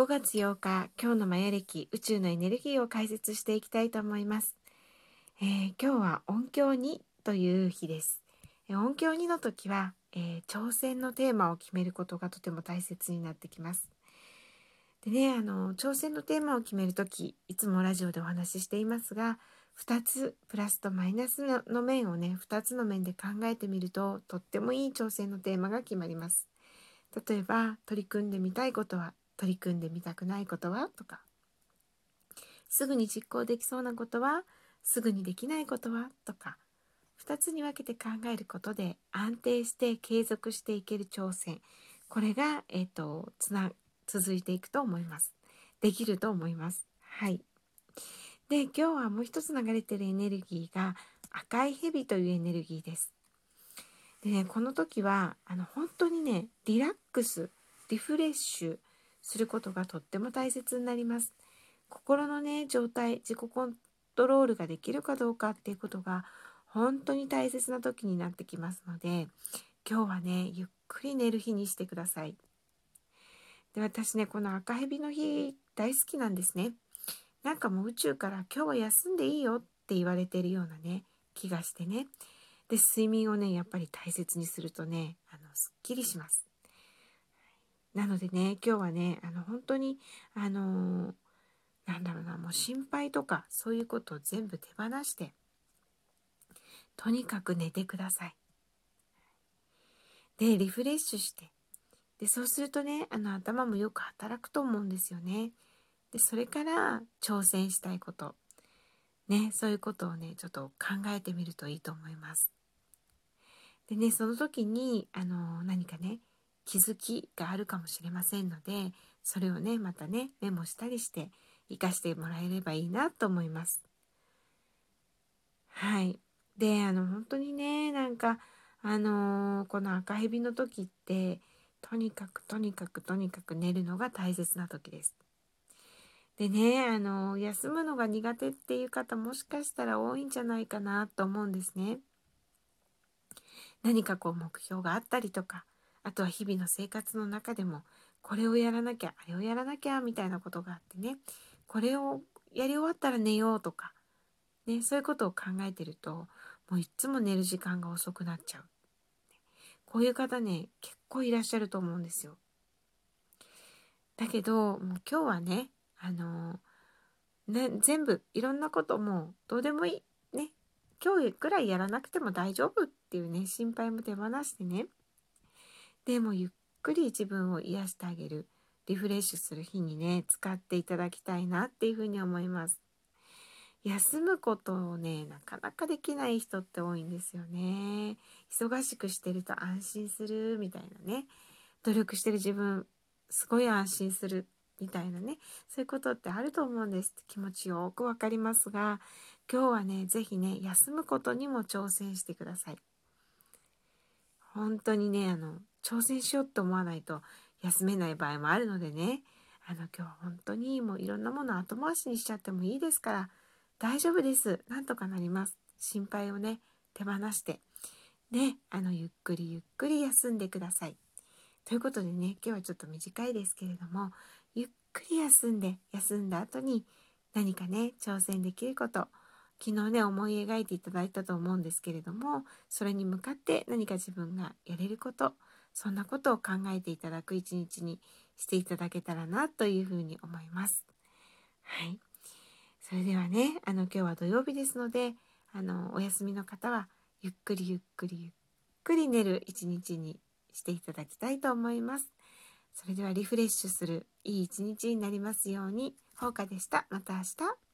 5月8日今日のマヤ暦宇宙のエネルギーを解説していきたいと思います、えー、今日は音響2という日です、えー、音響2の時は、えー、挑戦のテーマを決めることがとても大切になってきます。でねあの挑戦のテーマを決める時いつもラジオでお話ししていますが2つプラスとマイナスの面をね2つの面で考えてみるととってもいい挑戦のテーマが決まります。例えば取り組んでみたいことは取り組んでみたくないことは？とか。すぐに実行できそうなことは？すぐにできないことは？とか。2つに分けて考えることで安定して継続していける挑戦。これが、えーと、つな続いていくと思います。できると思います。はい。で今日はもう一つ流れてるエネルギーが赤い蛇というエネルギーです。でねこの時はあの本当にねリラックスリフレッシュすることがとっても大切になります。心のね状態自己コントロールができるかどうかっていうことが本当に大切な時になってきますので今日はねゆっくり寝る日にしてください。で私ねこの赤蛇の日大好きなんですね。なんかもう宇宙から今日は休んでいいよって言われてるようなね気がしてね。で睡眠をねやっぱり大切にするとねあのすっきりします。なのでね今日はねあの本当にあのー、なんだろうなもう心配とかそういうことを全部手放してとにかく寝てください。でリフレッシュしてでそうするとねあの頭もよく働くと思うんですよね。でそれから挑戦したいことねそういうことをねちょっと考えてみるといいと思います。でねその時にあの何かね気づきがあるかもしれませんのでそれをねまたねメモしたりして活かしてもらえればいいなと思います。はい。であの本当にねなんかあのー、この赤蛇の時ってとにかくとにかくとにかく寝るのが大切な時です。でねあのー、休むのが苦手っていう方もしかしたら多いんじゃないかなと思うんですね。何かこう目標があったりとかあとは日々の生活の中でもこれをやらなきゃあれをやらなきゃみたいなことがあってねこれをやり終わったら寝ようとか、ね、そういうことを考えてるともういっつも寝る時間が遅くなっちゃう。こういう方ね結構いらっしゃると思うんですよ。だけどもう今日はねあのね全部いろんなこともどうでもいいね今日くらいやらなくても大丈夫っていうね心配も手放してねでもゆっくり自分を癒してあげる。リフレッシュする日にね使っていただきたいなっていうふうに思います。休むことをねなかなかできない人って多いんですよね。忙しくしてると安心するみたいなね。努力してる自分すごい安心するみたいなね。そういうことってあると思うんです。気持ちよくわかりますが今日はね是非ね休むことにも挑戦してください。本当にねあの挑戦しようって思わないと休めない場合もあるのでね。あの今日は本当にもういろんなもの後回しにしちゃってもいいですから大丈夫です。なんとかなります。心配をね手放して。ねあのゆっくりゆっくり休んでください。ということでね今日はちょっと短いですけれどもゆっくり休んで休んだ後に何かね挑戦できること昨日ね思い描いていただいたと思うんですけれどもそれに向かって何か自分がやれることそんなことを考えていただく一日にしていただけたらなというふうに思います。はい。それではね、あの今日は土曜日ですので、あのお休みの方はゆっくりゆっくりゆっくり寝る一日にしていただきたいと思います。それではリフレッシュするいい一日になりますように、ほうかでした。また明日。